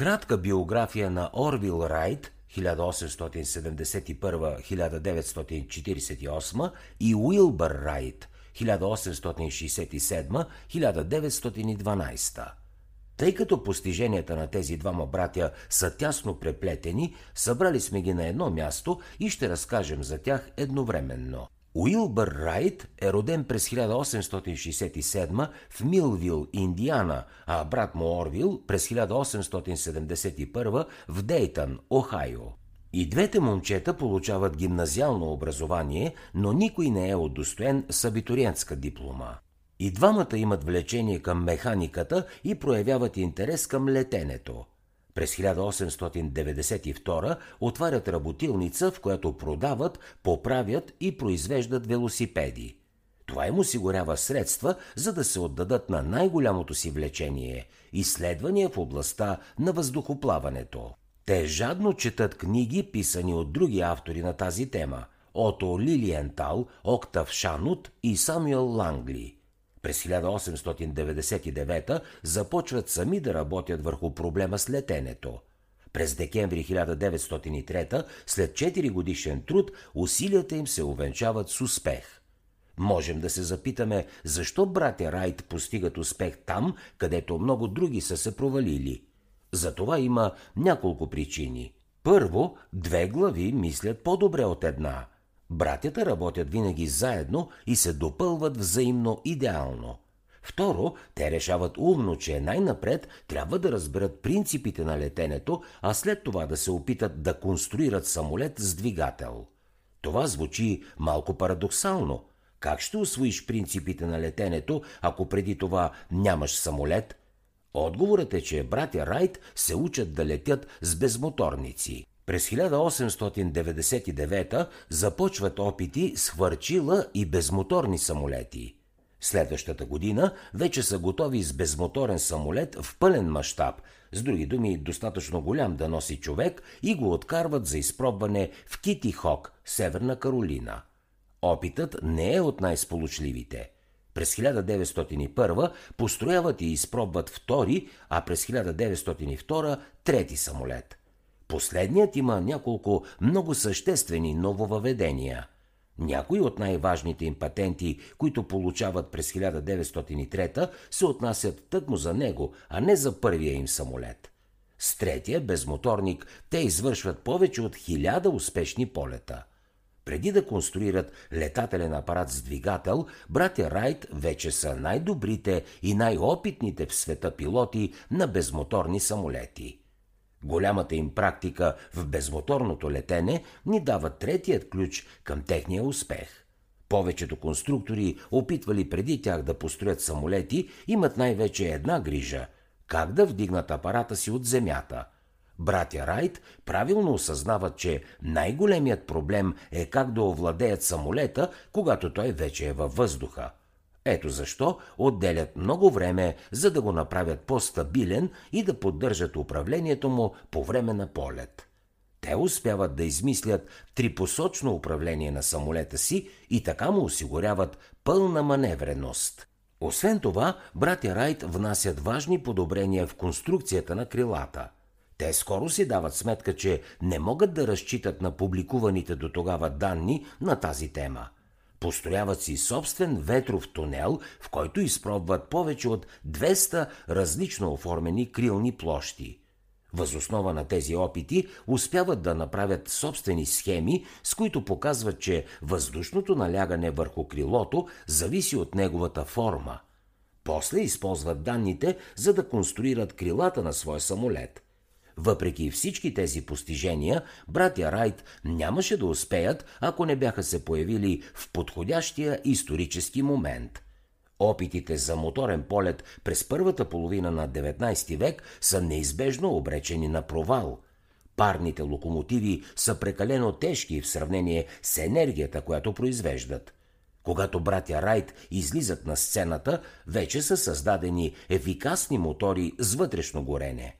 Кратка биография на Орвил Райт 1871-1948 и Уилбър Райт 1867-1912. Тъй като постиженията на тези двама братя са тясно преплетени, събрали сме ги на едно място и ще разкажем за тях едновременно. Уилбър Райт е роден през 1867 в Милвил, Индиана, а брат му Орвил през 1871 в Дейтън, Охайо. И двете момчета получават гимназиално образование, но никой не е удостоен с абитуриентска диплома. И двамата имат влечение към механиката и проявяват интерес към летенето. През 1892 отварят работилница, в която продават, поправят и произвеждат велосипеди. Това им осигурява средства, за да се отдадат на най-голямото си влечение – изследвания в областта на въздухоплаването. Те жадно четат книги, писани от други автори на тази тема – Ото Лилиентал, Октав Шанут и Самюел Лангли – през 1899 започват сами да работят върху проблема с летенето. През декември 1903, след 4 годишен труд, усилията им се увенчават с успех. Можем да се запитаме, защо братя Райт постигат успех там, където много други са се провалили. За това има няколко причини. Първо, две глави мислят по-добре от една – Братята работят винаги заедно и се допълват взаимно идеално. Второ, те решават умно, че най-напред трябва да разберат принципите на летенето, а след това да се опитат да конструират самолет с двигател. Това звучи малко парадоксално. Как ще освоиш принципите на летенето, ако преди това нямаш самолет? Отговорът е, че братя Райт се учат да летят с безмоторници. През 1899 започват опити с хвърчила и безмоторни самолети. Следващата година вече са готови с безмоторен самолет в пълен мащаб, с други думи достатъчно голям да носи човек и го откарват за изпробване в Кити Хок, Северна Каролина. Опитът не е от най-сполучливите. През 1901 построяват и изпробват втори, а през 1902 трети самолет. Последният има няколко много съществени нововъведения. Някои от най-важните им патенти, които получават през 1903, се отнасят тъкмо за него, а не за първия им самолет. С третия, безмоторник, те извършват повече от хиляда успешни полета. Преди да конструират летателен апарат с двигател, братя Райт вече са най-добрите и най-опитните в света пилоти на безмоторни самолети. Голямата им практика в безмоторното летене ни дава третият ключ към техния успех. Повечето конструктори, опитвали преди тях да построят самолети, имат най-вече една грижа – как да вдигнат апарата си от земята. Братя Райт правилно осъзнават, че най-големият проблем е как да овладеят самолета, когато той вече е във въздуха – ето защо отделят много време, за да го направят по-стабилен и да поддържат управлението му по време на полет. Те успяват да измислят трипосочно управление на самолета си и така му осигуряват пълна маневреност. Освен това, братя Райт внасят важни подобрения в конструкцията на крилата. Те скоро си дават сметка, че не могат да разчитат на публикуваните до тогава данни на тази тема – Построяват си собствен ветров тунел, в който изпробват повече от 200 различно оформени крилни площи. Възоснова на тези опити успяват да направят собствени схеми, с които показват, че въздушното налягане върху крилото зависи от неговата форма. После използват данните, за да конструират крилата на своя самолет – въпреки всички тези постижения, братя Райт нямаше да успеят, ако не бяха се появили в подходящия исторически момент. Опитите за моторен полет през първата половина на 19 век са неизбежно обречени на провал. Парните локомотиви са прекалено тежки в сравнение с енергията, която произвеждат. Когато братя Райт излизат на сцената, вече са създадени ефикасни мотори с вътрешно горене.